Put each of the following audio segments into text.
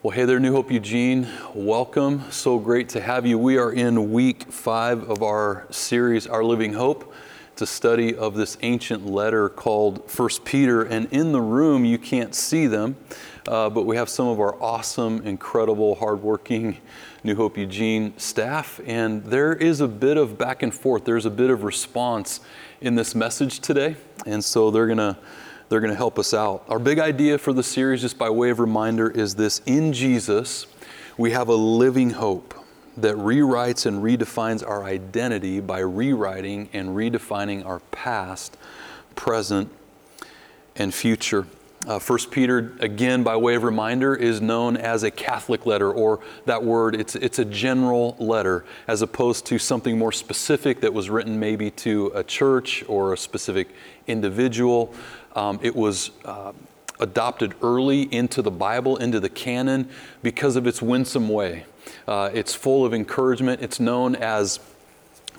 Well, hey there, New Hope Eugene. Welcome. So great to have you. We are in week five of our series, Our Living Hope. It's a study of this ancient letter called First Peter. And in the room, you can't see them, uh, but we have some of our awesome, incredible, hardworking New Hope Eugene staff. And there is a bit of back and forth, there's a bit of response in this message today. And so they're going to they're going to help us out. Our big idea for the series, just by way of reminder, is this in Jesus, we have a living hope that rewrites and redefines our identity by rewriting and redefining our past, present, and future. Uh, 1 Peter, again, by way of reminder, is known as a Catholic letter, or that word, it's, it's a general letter, as opposed to something more specific that was written maybe to a church or a specific individual. Um, it was uh, adopted early into the Bible, into the canon, because of its winsome way. Uh, it's full of encouragement. It's known as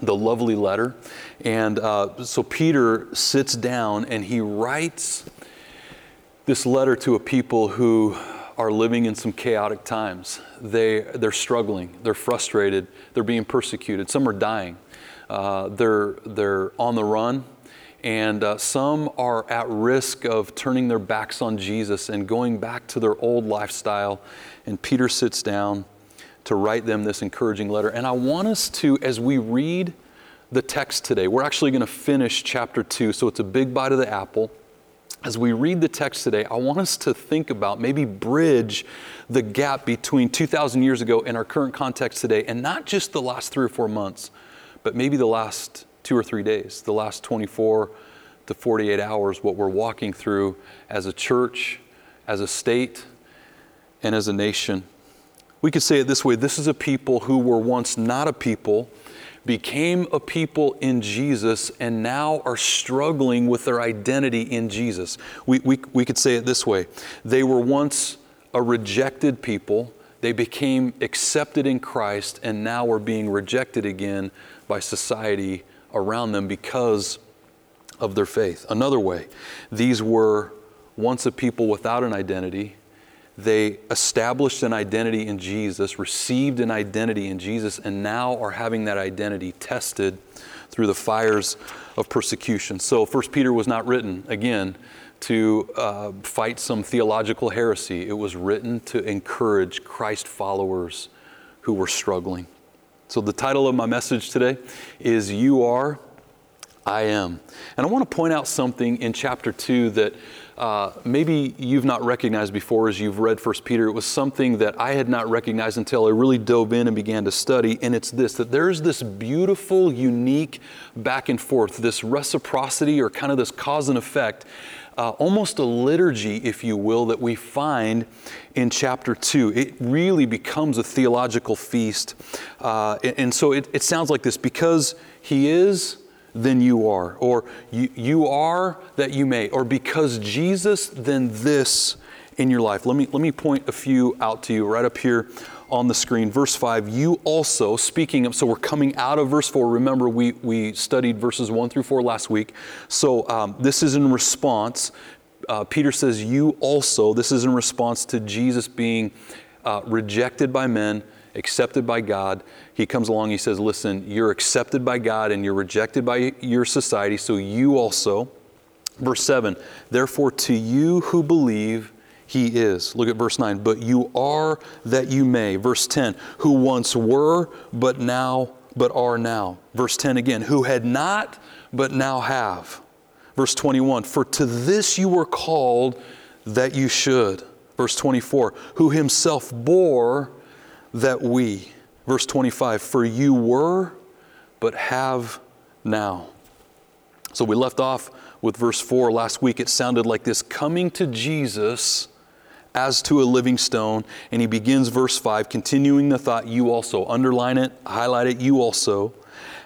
the lovely letter. And uh, so Peter sits down and he writes this letter to a people who are living in some chaotic times. They, they're struggling, they're frustrated, they're being persecuted, some are dying, uh, they're, they're on the run, and uh, some are at risk of turning their backs on Jesus and going back to their old lifestyle. And Peter sits down to write them this encouraging letter. And I want us to, as we read the text today, we're actually going to finish chapter two, so it's a big bite of the apple. As we read the text today, I want us to think about maybe bridge the gap between 2,000 years ago and our current context today, and not just the last three or four months, but maybe the last two or three days, the last 24 to 48 hours, what we're walking through as a church, as a state, and as a nation. We could say it this way this is a people who were once not a people, became a people in Jesus, and now are struggling with their identity in Jesus. We, we, we could say it this way they were once a rejected people. They became accepted in Christ and now are being rejected again by society around them because of their faith. Another way, these were once a people without an identity. They established an identity in Jesus, received an identity in Jesus, and now are having that identity tested through the fires of persecution. So, First Peter was not written, again, to uh, fight some theological heresy. It was written to encourage Christ followers who were struggling. So, the title of my message today is You Are, I Am. And I want to point out something in chapter 2 that uh, maybe you've not recognized before as you've read 1 Peter. It was something that I had not recognized until I really dove in and began to study. And it's this that there's this beautiful, unique back and forth, this reciprocity or kind of this cause and effect uh, almost a liturgy, if you will, that we find in chapter 2. It really becomes a theological feast. Uh, and, and, so it, it sounds like this because He is, then you are. Or you, you are that you may. Or because Jesus, then this in your life. Let me, let me point a few out to you right up here on the screen. Verse 5, you also, speaking of, so we're coming out of verse 4. Remember, we, we studied verses 1 through 4 last week. So um, this is in response. Uh, Peter says, You also, this is in response to Jesus being uh, rejected by men, accepted by God. He comes along, he says, Listen, you're accepted by God and you're rejected by your society, so you also. Verse 7, therefore, to you who believe, he is. Look at verse 9. But you are that you may. Verse 10. Who once were, but now, but are now. Verse 10 again. Who had not, but now have. Verse 21. For to this you were called that you should. Verse 24. Who himself bore that we. Verse 25. For you were, but have now. So we left off with verse 4 last week. It sounded like this coming to Jesus as to a living stone. And he begins verse 5, continuing the thought, you also. Underline it, highlight it, you also.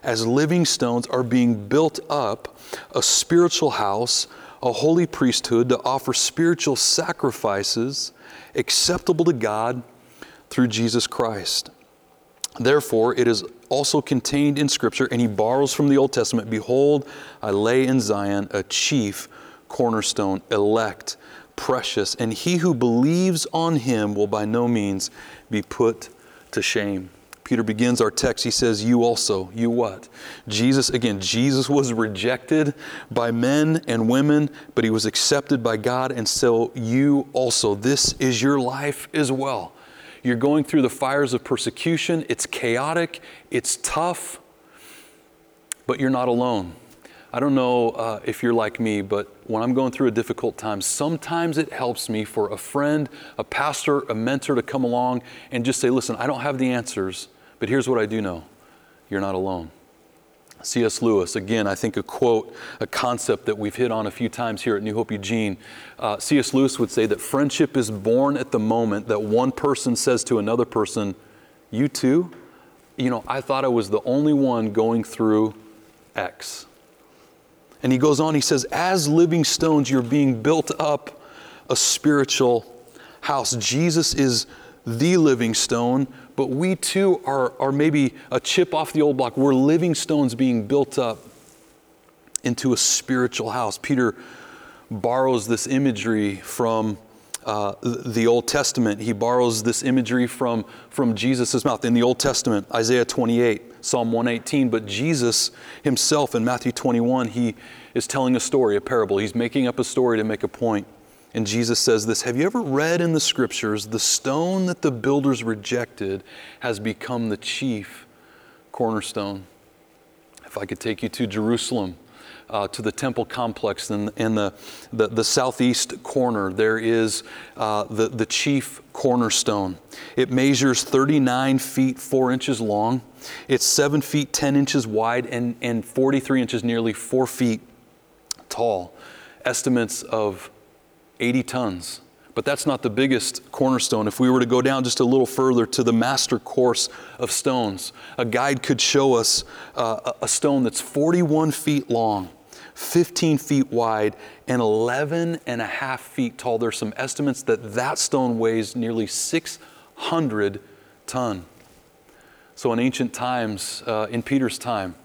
As living stones are being built up, a spiritual house, a holy priesthood to offer spiritual sacrifices acceptable to God through Jesus Christ. Therefore, it is also contained in Scripture, and he borrows from the Old Testament Behold, I lay in Zion a chief cornerstone, elect precious, and he who believes on him will by no means be put to shame. Peter begins our text. He says, You also, you what? Jesus, again, Jesus was rejected by men and women, but he was accepted by God, and so you also. This is your life as well. You're going through the fires of persecution. It's chaotic, it's tough, but you're not alone. I don't know uh, if you're like me, but when I'm going through a difficult time, sometimes it helps me for a friend, a pastor, a mentor to come along and just say, Listen, I don't have the answers, but here's what I do know you're not alone. C.S. Lewis, again, I think a quote, a concept that we've hit on a few times here at New Hope Eugene. Uh, C.S. Lewis would say that friendship is born at the moment that one person says to another person, You too? You know, I thought I was the only one going through X. And he goes on, he says, As living stones, you're being built up a spiritual house. Jesus is the living stone, but we too are, are maybe a chip off the old block. We're living stones being built up into a spiritual house. Peter borrows this imagery from uh, the Old Testament. He borrows this imagery from, from Jesus' mouth. In the Old Testament, Isaiah 28, Psalm 118, but Jesus himself in Matthew 21, he is telling a story, a parable. He's making up a story to make a point. And Jesus says this Have you ever read in the scriptures, the stone that the builders rejected has become the chief cornerstone? If I could take you to Jerusalem, uh, to the temple complex in, in the, the, the, southeast corner, there is uh, the, the chief cornerstone. It measures 39 feet 4 inches long, it's 7 feet 10 inches wide, and, and 43 inches, nearly 4 feet tall. Estimates of 80 tons. But that's not the biggest cornerstone. If we were to go down just a little further to the master course of stones, a guide could show us uh, a stone that's 41 feet long, 15 feet wide, and 11 and a half feet tall. There's some estimates that that stone weighs nearly 600 ton. So in ancient times, uh, in Peter's time,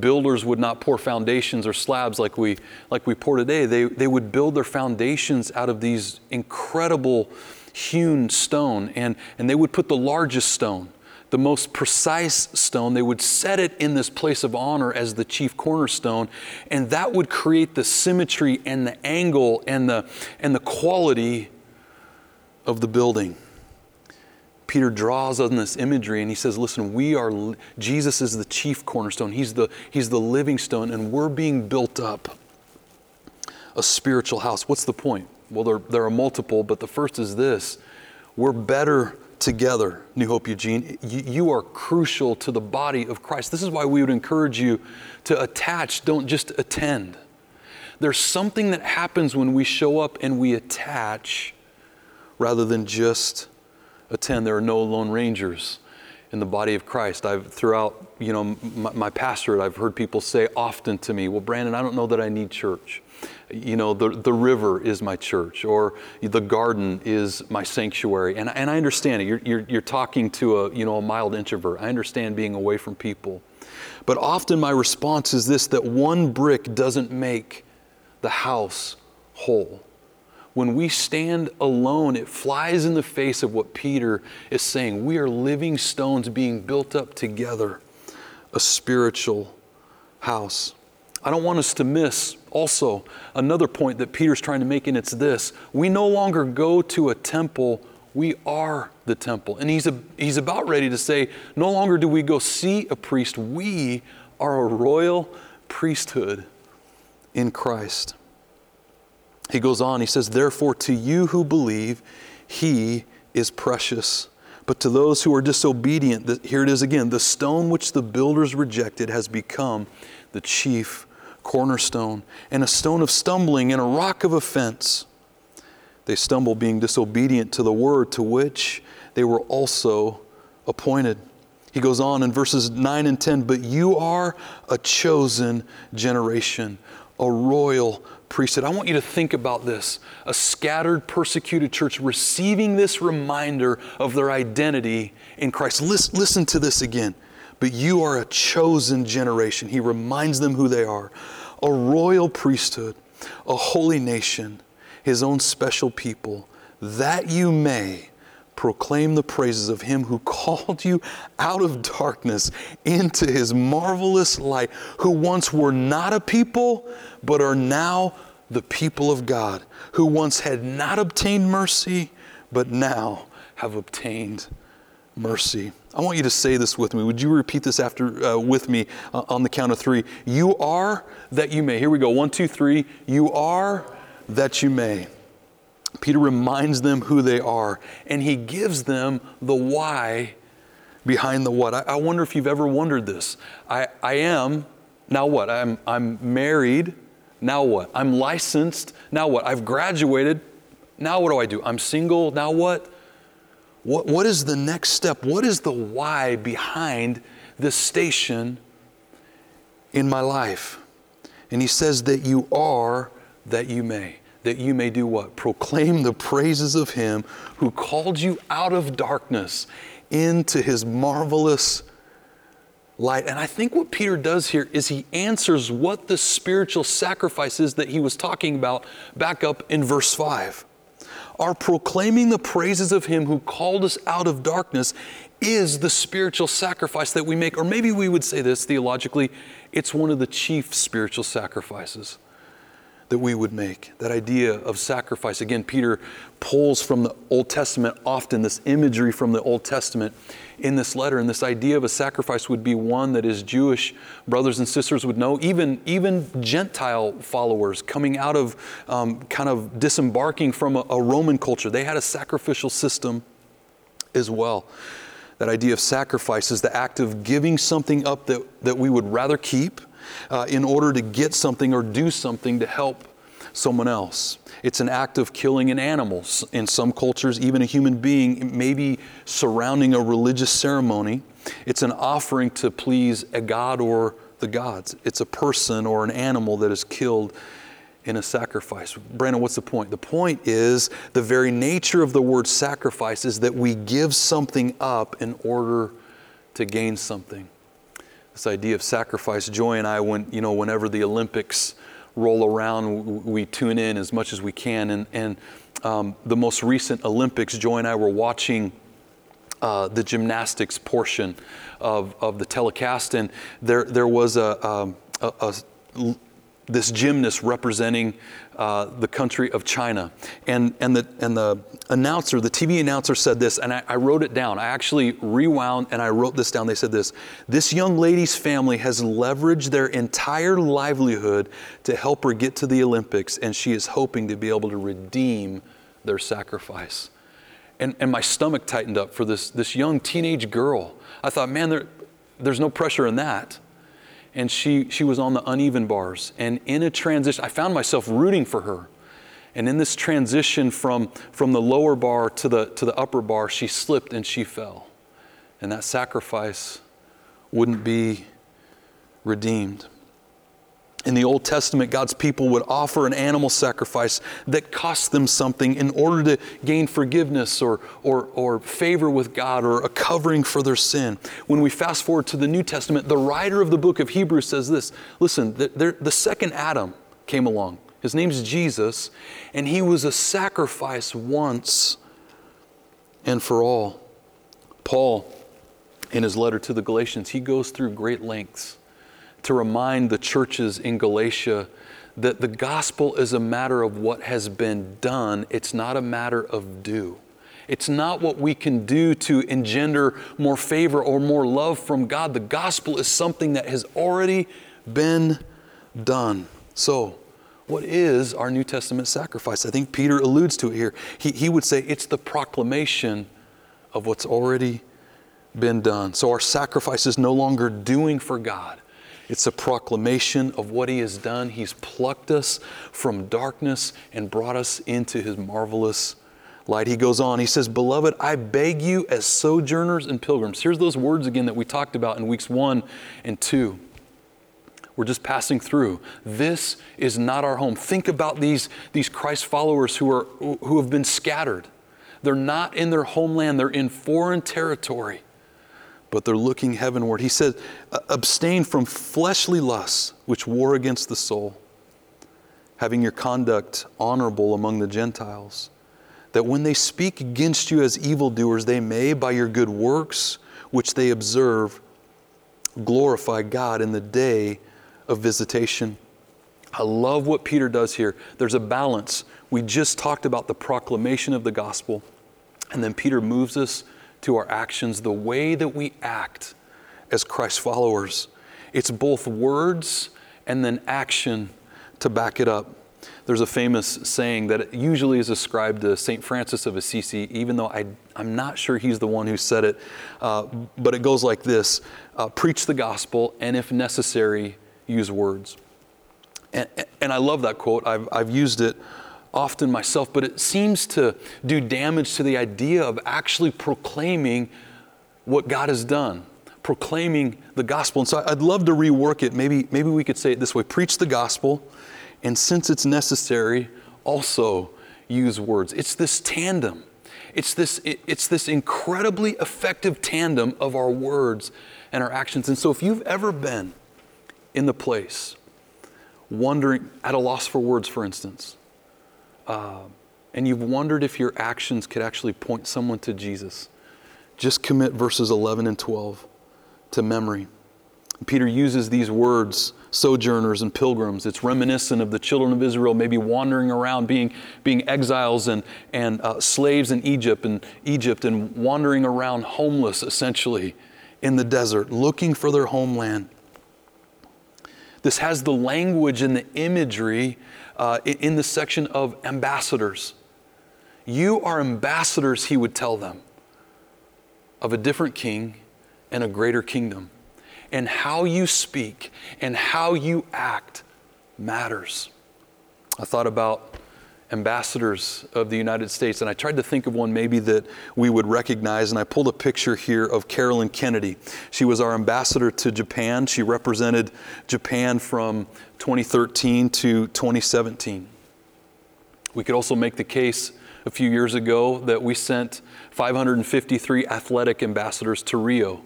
builders would not pour foundations or slabs like we, like we pour today. They, they would build their foundations out of these incredible hewn stone, and, and they would put the largest stone, the most precise stone, they would set it in this place of honor as the chief cornerstone, and that would create the symmetry and the angle and the, and the quality of the building. Peter draws on this imagery and he says, Listen, we are, Jesus is the chief cornerstone. He's the, he's the living stone, and we're being built up a spiritual house. What's the point? Well, there, there are multiple, but the first is this we're better together, New Hope Eugene. You, you are crucial to the body of Christ. This is why we would encourage you to attach, don't just attend. There's something that happens when we show up and we attach rather than just attend. There are no lone rangers in the body of Christ. I've throughout, you know, my, my, pastorate, I've heard people say often to me, "Well, Brandon, I don't know that I need church. You know, the the river is my church, or the garden is my sanctuary." And and I understand it. You're you're, you're talking to a you know a mild introvert. I understand being away from people, but often my response is this: that one brick doesn't make the house whole when we stand alone, it flies in the face of what Peter is saying. We are living stones being built up together, a spiritual house. I don't want us to miss also another point that Peter's trying to make, and it's this we no longer go to a temple, we are the temple. And he's, a, he's about ready to say, no longer do we go see a priest, we are a royal priesthood in Christ. He goes on, he says, Therefore, to you who believe, he is precious. But to those who are disobedient, here it is again the stone which the builders rejected has become the chief cornerstone, and a stone of stumbling and a rock of offense. They stumble being disobedient to the word to which they were also appointed. He goes on in verses 9 and 10 But you are a chosen generation, a royal priesthood. I want you to think about this a scattered, persecuted church receiving this reminder of their identity in Christ. Listen, listen to this again. But you are a chosen generation. He reminds them who they are a royal priesthood, a holy nation, his own special people, that you may proclaim the praises of him who called you out of darkness into his marvelous light, who once were not a people, but are now the people of God, who once had not obtained mercy, but now have obtained mercy. I want you to say this with me. Would you repeat this after uh, with me uh, on the count of three? You are that you may. Here we go. One, two, three. You are that you may. Peter reminds them who they are, and he gives them the why behind the what. I, I wonder if you've ever wondered this. I, I am, now what? I'm, I'm married, now what? I'm licensed, now what? I've graduated, now what do I do? I'm single, now what? What, what is the next step? What is the why behind this station in my life? And he says that you are that you may that you may do what? Proclaim the praises of him who called you out of darkness into his marvelous light. And I think what Peter does here is he answers what the spiritual sacrifice is that he was talking about back up in verse 5. Our proclaiming the praises of him who called us out of darkness is the spiritual sacrifice that we make. Or maybe we would say this theologically it's one of the chief spiritual sacrifices that we would make. That idea of sacrifice. Again, Peter pulls from the Old Testament often this imagery from the Old Testament in this letter. And this idea of a sacrifice would be one that his Jewish brothers and sisters would know, even, even Gentile followers coming out of um, kind of disembarking from a, a Roman culture. They had a sacrificial system as well. That idea of sacrifice is the act of giving something up that, that we would rather keep uh, in order to get something or do something to help someone else. It's an act of killing an animal. In some cultures, even a human being, maybe surrounding a religious ceremony. It's an offering to please a god or the gods. It's a person or an animal that is killed in a sacrifice. Brandon, what's the point? The point is the very nature of the word sacrifice is that we give something up in order to gain something this idea of sacrifice. Joy and I, when you know, whenever the Olympics roll around, we tune in as much as we can. And, and um, the most recent Olympics, Joy and I were watching uh, the gymnastics portion of, of the telecast, and there there was a, um, a, a this gymnast representing uh, the country of China. And, and, the, and the announcer, the TV announcer said this, and I, I, wrote it down. I actually rewound and I wrote this down. They said this This young lady's family has leveraged their entire livelihood to help her get to the Olympics, and she is hoping to be able to redeem their sacrifice. And, and my stomach tightened up for this, this young teenage girl. I thought, man, there, there's no pressure in that and she, she was on the uneven bars. And in a transition, I found myself rooting for her. And in this transition from, from the lower bar to the, to the upper bar, she slipped and she fell. And that sacrifice wouldn't be redeemed. In the Old Testament, God's people would offer an animal sacrifice that cost them something in order to gain forgiveness or, or, or favor with God or a covering for their sin. When we fast forward to the New Testament, the writer of the book of Hebrews says this listen, the, the second Adam came along. His name's Jesus, and he was a sacrifice once and for all. Paul, in his letter to the Galatians, he goes through great lengths to remind the churches in Galatia that the gospel is a matter of what has been done, it's not a matter of do. It's not what we can do to engender more favor or more love from God. The gospel is something that has already been done. So, what is our New Testament sacrifice? I think Peter alludes to it here. He, he would say it's the proclamation of what's already been done. So, our sacrifice is no longer doing for God, it's a proclamation of what He has done. He's plucked us from darkness and brought us into His marvelous light. He goes on, He says, Beloved, I beg you as sojourners and pilgrims. Here's those words again that we talked about in weeks one and two. We're just passing through. This is not our home. Think about these, these Christ followers who, are, who have been scattered. They're not in their homeland, they're in foreign territory but they're looking heavenward. He says, Abstain from fleshly lusts which war against the soul. having your conduct honorable among the Gentiles, that when they speak against you as evildoers, they may, by your good works which they observe, glorify God in the day of visitation. I love what Peter does here. There's a balance. We just talked about the proclamation of the gospel, and then Peter moves us to our actions, the way that we act as Christ followers. It's both words and then action to back it up. There's a famous saying that usually is ascribed to St. Francis of Assisi, even though I, am not sure he's the one who said it. Uh, but it goes like this uh, Preach the gospel, and if necessary, use words. And, and I love that quote. I've, I've used it often myself, but it seems to do damage to the idea of actually proclaiming what God has done proclaiming the gospel. And so I'd love to rework it. Maybe, maybe we could say it this way preach the gospel, and since it's necessary, also use words. It's this tandem. It's this, it's this incredibly effective tandem of our words and our actions. And so if you've ever been in the place, wondering, at a loss for words, for instance, uh, and you've wondered if your actions could actually point someone to Jesus, just commit verses 11 and 12 to memory. Peter uses these words, sojourners and pilgrims. It's reminiscent of the children of Israel maybe wandering around, being, being exiles and, and uh, slaves in Egypt and Egypt and wandering around homeless essentially in the desert, looking for their homeland. This has the language and the imagery uh, in the section of ambassadors. You are ambassadors, he would tell them, of a different king and a greater kingdom. And how you speak and how you act matters. I thought about ambassadors of the United States, and I tried to think of one maybe that we would recognize, and I pulled a picture here of Carolyn Kennedy. She was our ambassador to Japan. She represented Japan from 2013 to 2017. We could also make the case a few years ago that we sent 553 athletic ambassadors to Rio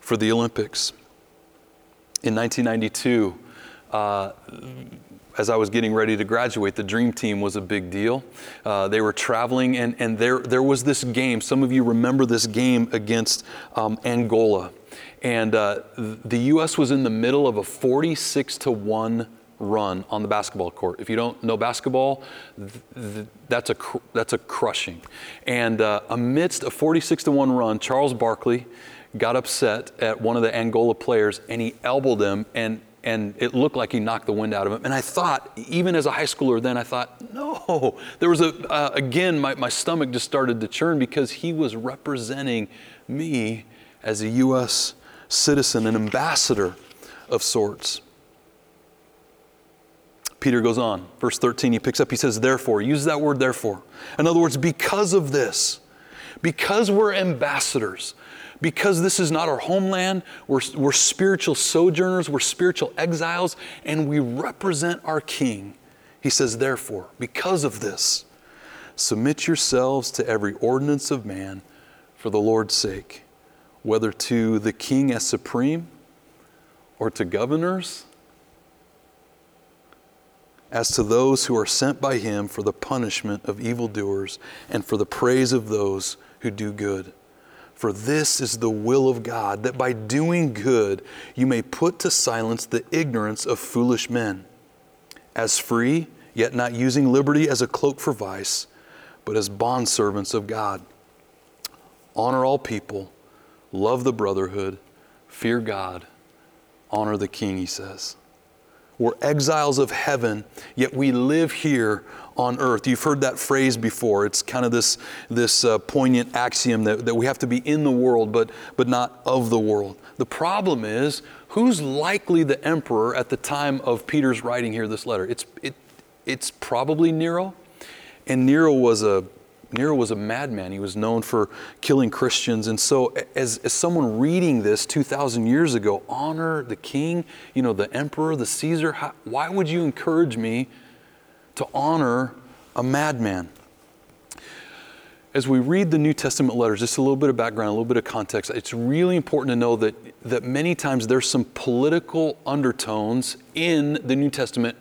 for the Olympics. In 1992, uh, as I was getting ready to graduate, the Dream Team was a big deal. Uh, they were traveling, and, and there, there was this game. Some of you remember this game against um, Angola. And uh, the U.S. was in the middle of a 46 to 1 run on the basketball court. If you don't know basketball, th- th- that's, a cr- that's a crushing. And uh, amidst a 46 to 1 run, Charles Barkley got upset at one of the Angola players and he elbowed him and and it looked like he knocked the wind out of him. And I thought, even as a high schooler then, I thought, no. There was a, uh, again, my, my stomach just started to churn because he was representing me as a U.S. citizen, an ambassador of sorts. Peter goes on, verse 13, he picks up, he says, therefore, use that word therefore. In other words, because of this, because we're ambassadors, because this is not our homeland, we're, we're spiritual sojourners, we're spiritual exiles, and we represent our King. He says, therefore, because of this, submit yourselves to every ordinance of man for the Lord's sake, whether to the king as supreme or to governors, as to those who are sent by him for the punishment of evildoers and for the praise of those who do good. For this is the will of God, that by doing good you may put to silence the ignorance of foolish men. As free, yet not using liberty as a cloak for vice, but as bondservants of God. Honor all people, love the brotherhood, fear God, honor the king, he says. We're exiles of heaven, yet we live here on earth. You've heard that phrase before. It's kind of this, this uh, poignant axiom that, that we have to be in the world, but, but not of the world. The problem is, who's likely the emperor at the time of Peter's writing here this letter? It's, it, it's probably Nero. And Nero was a Nero was a madman. He was known for killing Christians. And so, as, as someone reading this 2,000 years ago, honor the king, you know, the emperor, the Caesar, how, why would you encourage me to honor a madman. As we read the New Testament letters, just a little bit of background, a little bit of context, it's really important to know that, that many times there's some political undertones in the New Testament.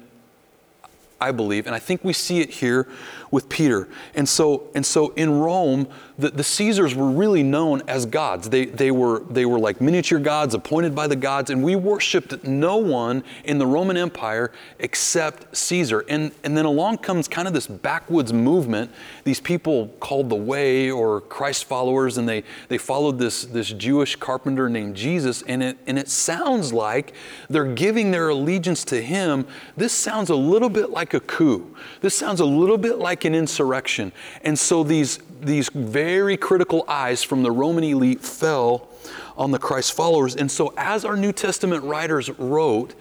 I believe, and I think we see it here with Peter. And so, and so in Rome, the, the Caesars were really known as gods. They, they, were, they were like miniature gods appointed by the gods, and we worshiped no one in the Roman Empire except Caesar. And, and then along comes kind of this backwoods movement, these people called the Way or Christ followers, and they, they followed this, this Jewish carpenter named Jesus, and it, and it sounds like they're giving their allegiance to him. This sounds a little bit like a coup. This sounds a little bit like an insurrection. And so these, these very critical eyes from the Roman elite fell on the Christ followers. And so, as our New Testament writers wrote,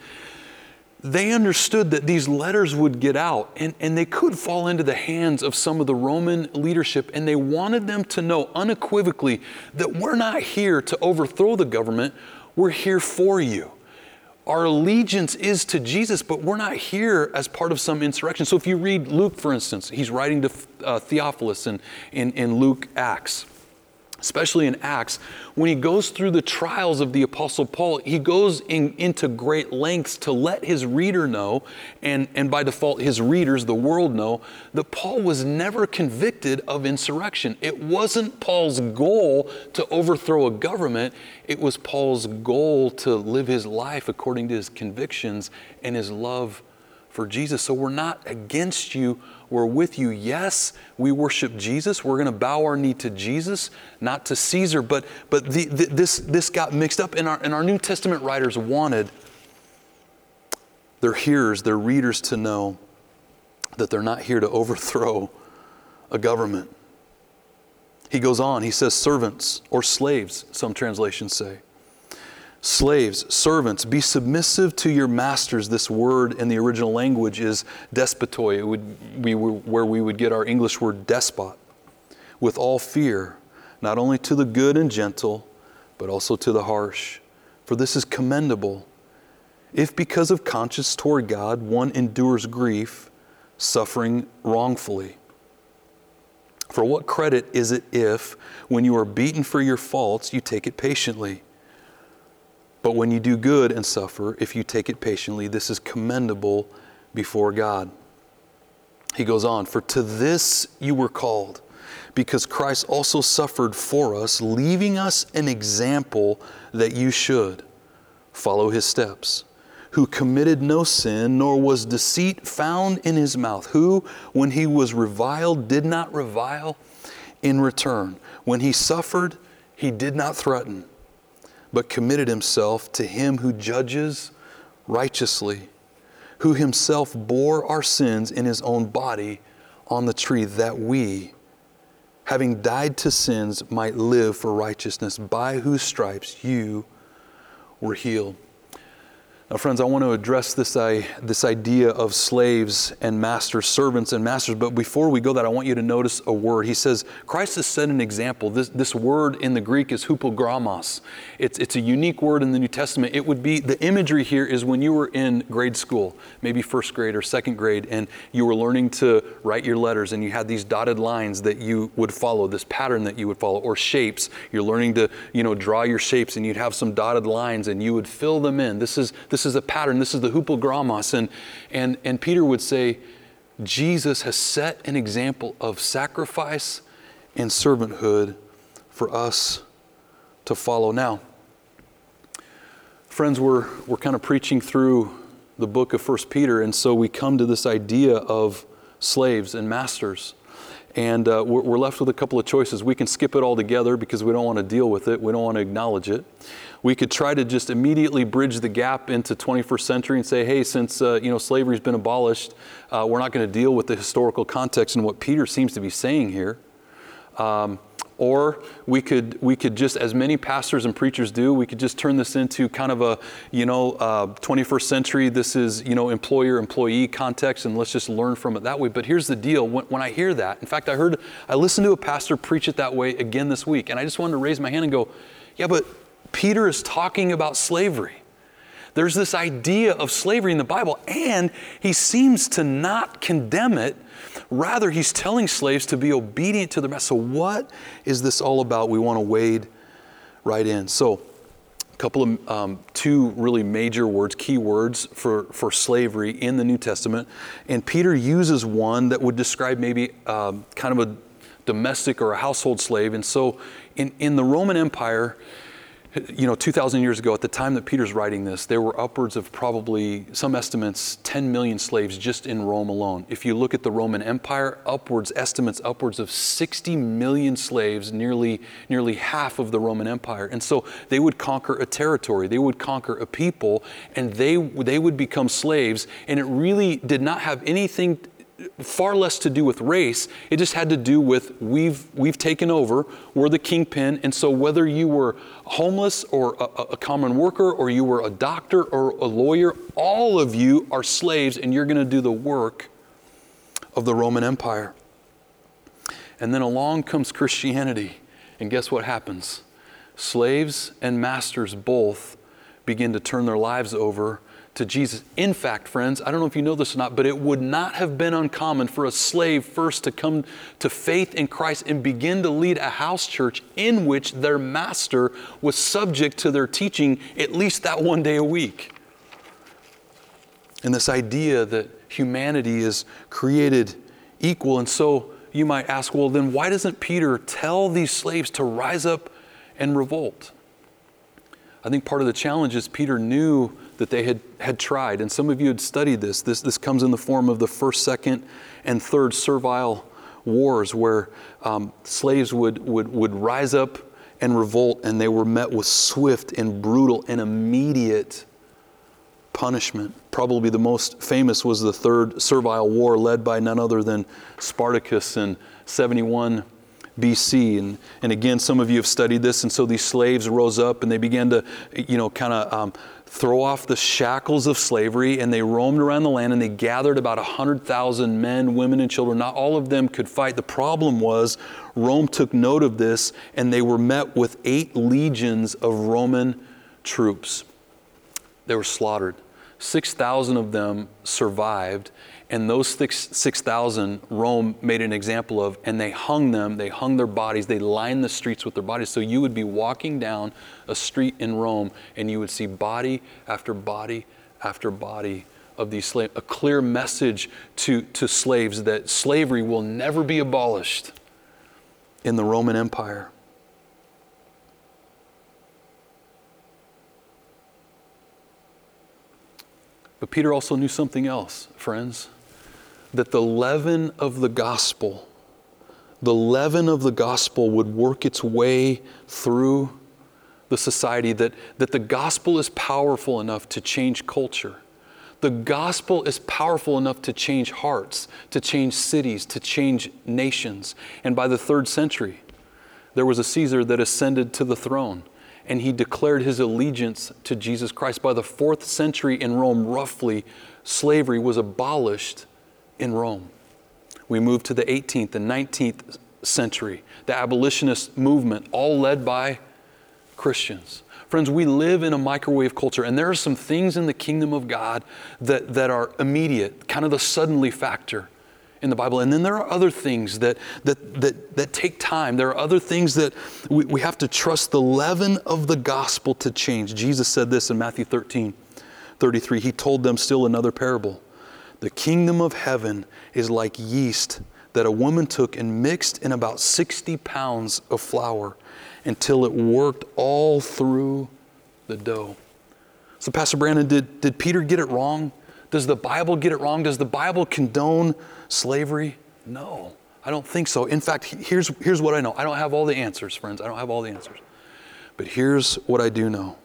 they understood that these letters would get out and, and they could fall into the hands of some of the Roman leadership, and they wanted them to know unequivocally that we're not here to overthrow the government, we're here for you. Our allegiance is to Jesus, but we're not here as part of some insurrection. So if you read Luke, for instance, he's writing to uh, Theophilus in, in, in Luke Acts especially in Acts, when he goes through the trials of the Apostle Paul, he goes in, into great lengths to let his reader know, and, and by default, his readers, the world, know, that Paul was never convicted of insurrection. It wasn't Paul's goal to overthrow a government, it was Paul's goal to live his life according to his convictions and his love for Jesus. So we're not against you we're with you. Yes, we worship Jesus. We're going to bow our knee to Jesus, not to Caesar. But, but the, the, this, this got mixed up, and our, and our New Testament writers wanted their hearers, their readers to know that they're not here to overthrow a government. He goes on, he says, servants or slaves, some translations say. Slaves, servants, be submissive to your masters. This word in the original language is despotoi, it would be where we would get our English word despot. With all fear, not only to the good and gentle, but also to the harsh. For this is commendable. If because of conscience toward God one endures grief, suffering wrongfully. For what credit is it if, when you are beaten for your faults, you take it patiently? But when you do good and suffer, if you take it patiently, this is commendable before God. He goes on, For to this you were called, because Christ also suffered for us, leaving us an example that you should follow his steps. Who committed no sin, nor was deceit found in his mouth. Who, when he was reviled, did not revile in return. When he suffered, he did not threaten but committed himself to him who judges righteously, who himself bore our sins in his own body on the tree, that we, having died to sins, might live for righteousness, by whose stripes you were healed. Now, friends, I want to address this, this idea of slaves and masters, servants and masters. But before we go that, I want you to notice a word. He says, Christ has set an example. This, this word in the Greek is hupogrammos. It's, it's a unique word in the New Testament. It would be, the imagery here is when you were in grade school, maybe first grade or second grade, and you were learning to write your letters, and you had these dotted lines that you would follow, this pattern that you would follow, or shapes. You're learning to, you know, draw your shapes, and you'd have some dotted lines, and you would fill them in. This is, this this is a pattern. This is the hupogrammos. And, and, and Peter would say, Jesus has set an example of sacrifice and servanthood for us to follow. Now, friends, we're, we're kind of preaching through the book of First Peter, and so we come to this idea of slaves and masters. And uh, we're, we're left with a couple of choices. We can skip it all together because we don't want to deal with it, we don't want to acknowledge it. We could try to just immediately bridge the gap into 21st century and say, hey, since uh, you know slavery's been abolished, uh, we're not going to deal with the historical context and what Peter seems to be saying here. Um, or we could we could just as many pastors and preachers do we could just turn this into kind of a you know uh, 21st century this is you know employer employee context and let's just learn from it that way but here's the deal when, when i hear that in fact i heard i listened to a pastor preach it that way again this week and i just wanted to raise my hand and go yeah but Peter is talking about slavery. There's this idea of slavery in the Bible, and he seems to not condemn it. Rather, he's telling slaves to be obedient to their master. So, what is this all about? We want to wade right in. So, a couple of um, two really major words, key words for, for slavery in the New Testament. And Peter uses one that would describe maybe um, kind of a domestic or a household slave. And so in, in the Roman Empire, you know, 2,000 years ago, at the time that Peter's writing this, there were upwards of probably, some estimates, 10 million slaves just in Rome alone. If you look at the Roman Empire, upwards, estimates upwards of 60 million slaves, nearly, nearly half of the Roman Empire. And so they would conquer a territory, they would conquer a people, and they, they would become slaves. And it really did not have anything far less to do with race. It just had to do with we've, we've taken over, we're the kingpin. And so whether you were homeless or a, a, common worker or you were a doctor or a lawyer, all of you are slaves and you're going to do the work of the Roman Empire. And then along comes Christianity. And guess what happens? Slaves and masters both begin to turn their lives over to Jesus. In fact, friends, I don't know if you know this or not, but it would not have been uncommon for a slave first to come to faith in Christ and begin to lead a house church in which their master was subject to their teaching at least that one day a week. And this idea that humanity is created equal. And so you might ask, well, then why doesn't Peter tell these slaves to rise up and revolt? I think part of the challenge is Peter knew that they had, had tried. And some of you had studied this. this. This comes in the form of the first, second, and third servile wars where um, slaves would, would, would rise up and revolt, and they were met with swift and brutal and immediate punishment. Probably the most famous was the Third Servile War, led by none other than Spartacus in 71 BC. And, and again, some of you have studied this, and so these slaves rose up and they began to, you know, kind of um, throw off the shackles of slavery, and they roamed around the land and they gathered about 100,000 men, women, and children. Not all of them could fight. The problem was Rome took note of this, and they were met with eight legions of Roman troops. They were slaughtered. 6,000 of them survived, and those 6,000 Rome made an example of, and they hung them, they hung their bodies, they lined the streets with their bodies. So you would be walking down a street in Rome, and you would see body after body after body of these slaves. A clear message to, to slaves that slavery will never be abolished in the Roman Empire. But Peter also knew something else, friends that the leaven of the gospel, the leaven of the gospel would work its way through the society, that, that the gospel is powerful enough to change culture. The gospel is powerful enough to change hearts, to change cities, to change nations. And by the third century, there was a Caesar that ascended to the throne and he declared his allegiance to Jesus Christ. By the fourth century in Rome, roughly, slavery was abolished in Rome. We move to the 18th and 19th century, the abolitionist movement, all led by Christians. Friends, we live in a microwave culture, and there are some things in the kingdom of God that, that are immediate, kind of the suddenly factor in the Bible. And then there are other things that, that, that, that take time. There are other things that we, we have to trust the leaven of the gospel to change. Jesus said this in Matthew 13 33. He told them still another parable. The kingdom of heaven is like yeast that a woman took and mixed in about 60 pounds of flour until it worked all through the dough. So, Pastor Brandon, did, did Peter get it wrong? Does the Bible get it wrong? Does the Bible condone slavery? No, I don't think so. In fact, here's, here's what I know. I don't have all the answers, friends. I don't have all the answers. But here's what I do know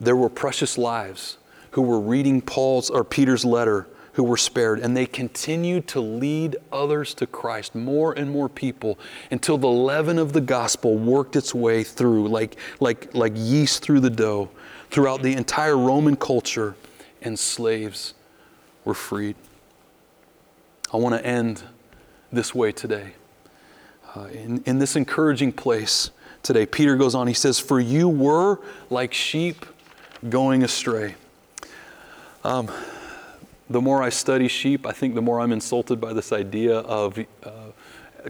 there were precious lives who were reading Paul's or Peter's letter who were spared, and they continued to lead others to Christ, more and more people, until the leaven of the gospel worked its way through, like, like, like yeast through the dough, throughout the entire Roman culture, and slaves were freed. I want to end this way today. Uh, in, in this encouraging place today, Peter goes on, he says, For you were like sheep going astray. Um, the more I study sheep, I think the more I'm insulted by this idea of uh,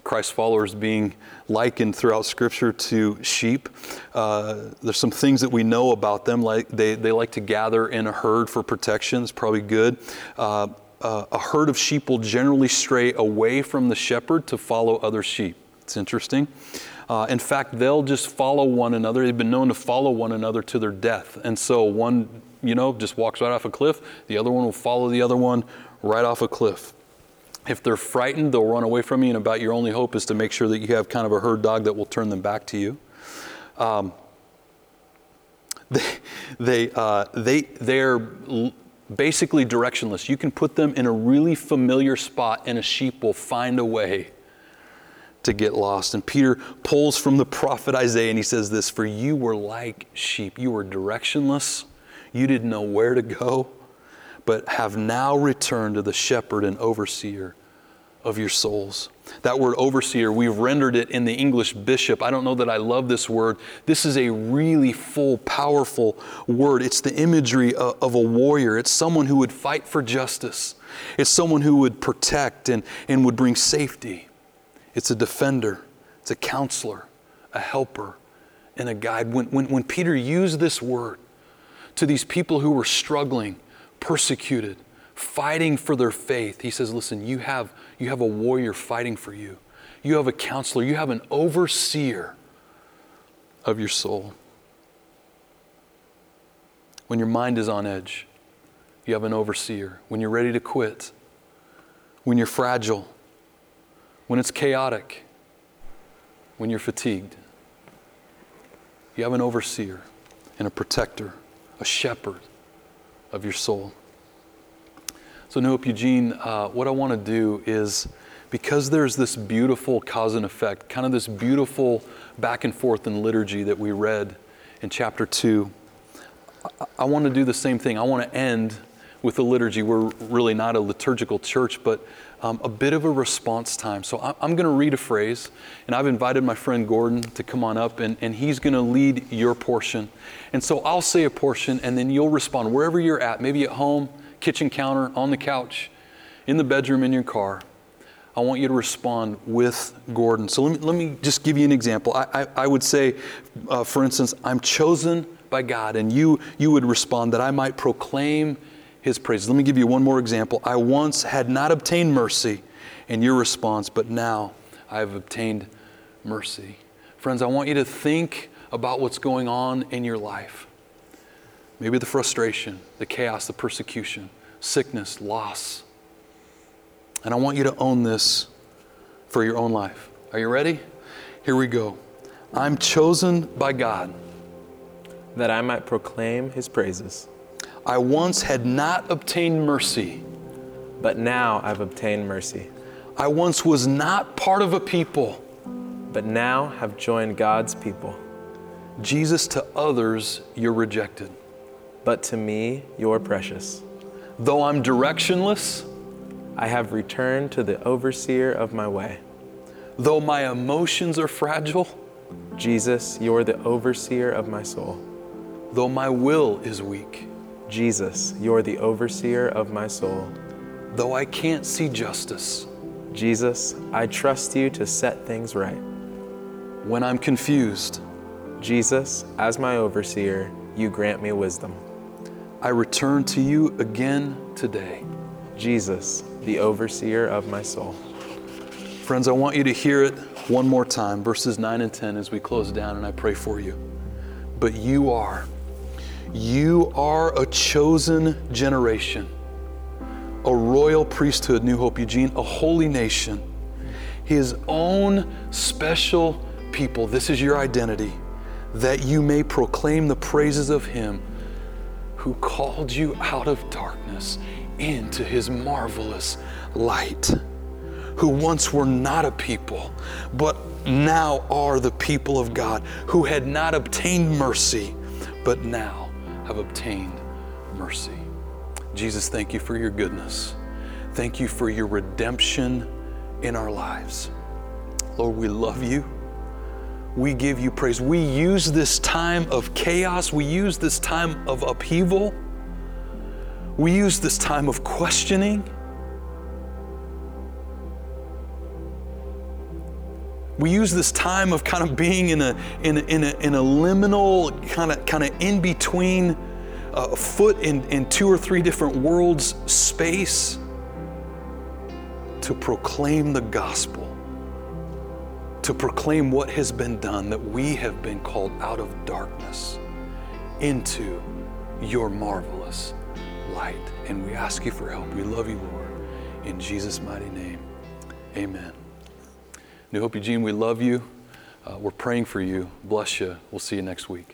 Christ followers being likened throughout Scripture to sheep. Uh, there's some things that we know about them, like they, they like to gather in a herd for protection. It's probably good. Uh, uh, a herd of sheep will generally stray away from the shepherd to follow other sheep. It's interesting. Uh, in fact, they'll just follow one another. They've been known to follow one another to their death. And so one, you know, just walks right off a cliff. The other one will follow the other one right off a cliff. If they're frightened, they'll run away from you, and about your only hope is to make sure that you have kind of a herd dog that will turn them back to you. Um, they, they, uh, they, they're basically directionless. You can put them in a really familiar spot, and a sheep will find a way to get lost. And Peter pulls from the prophet Isaiah and he says this For you were like sheep, you were directionless, you didn't know where to go, but have now returned to the shepherd and overseer of your souls. That word overseer, we've rendered it in the English bishop. I don't know that I love this word. This is a really full, powerful word. It's the imagery of, of, a warrior, it's someone who would fight for justice, it's someone who would protect and, and would bring safety. It's a defender, it's a counselor, a helper, and a guide. When, when, when Peter used this word to these people who were struggling, persecuted, fighting for their faith, he says, Listen, you have, you have a warrior fighting for you. You have a counselor, you have an overseer of your soul. When your mind is on edge, you have an overseer. When you're ready to quit, when you're fragile, when it's chaotic, when you're fatigued. You have an overseer and a protector, a shepherd of your soul. So, New Eugene, uh, what I want to do is because there's this beautiful cause and effect, kind of this beautiful back and forth in liturgy that we read in chapter 2, I, I want to do the same thing. I want to end with the liturgy. We're really not a liturgical church, but um, a bit of a response time. So I'm going to read a phrase, and I've invited my friend Gordon to come on up, and, and he's going to lead your portion. And so I'll say a portion, and then you'll respond wherever you're at, maybe at home, kitchen counter, on the couch, in the bedroom, in your car. I want you to respond with Gordon. So let me, let me just give you an example. I, I, I would say, uh, for instance, I'm chosen by God, and you, you would respond that I might proclaim his praises. Let me give you one more example. I once had not obtained mercy, in your response, but now I have obtained mercy. Friends, I want you to think about what's going on in your life. Maybe the frustration, the chaos, the persecution, sickness, loss. And I want you to own this for your own life. Are you ready? Here we go. I'm chosen by God that I might proclaim his praises. I once had not obtained mercy, but now I've obtained mercy. I once was not part of a people, but now have joined God's people. Jesus, to others, you're rejected. But to me, you're precious. Though I'm directionless, I have returned to the overseer of my way. Though my emotions are fragile, Jesus, you're the overseer of my soul. Though my will is weak, Jesus, you're the overseer of my soul. Though I can't see justice, Jesus, I trust you to set things right. When I'm confused, Jesus, as my overseer, you grant me wisdom. I return to you again today. Jesus, the overseer of my soul. Friends, I want you to hear it one more time, verses 9 and 10, as we close down, and I pray for you. But you are you are a chosen generation, a royal priesthood, New Hope Eugene, a holy nation, His own special people. This is your identity, that you may proclaim the praises of Him who called you out of darkness into His marvelous light, who once were not a people, but now are the people of God, who had not obtained mercy, but now have obtained mercy. Jesus, thank you for your goodness. Thank you for your redemption in our lives. Lord, we love you. We give you praise. We use this time of chaos, we use this time of upheaval, we use this time of questioning We use this time of kind of being in a, in a, in a, in a liminal, kind of, kind of in between, uh, foot in, in two or three different worlds space to proclaim the gospel, to proclaim what has been done, that we have been called out of darkness into your marvelous light. And we ask you for help. We love you, Lord. In Jesus' mighty name, amen. New Hope Eugene, we love you. Uh, we're praying for you. Bless you. We'll see you next week.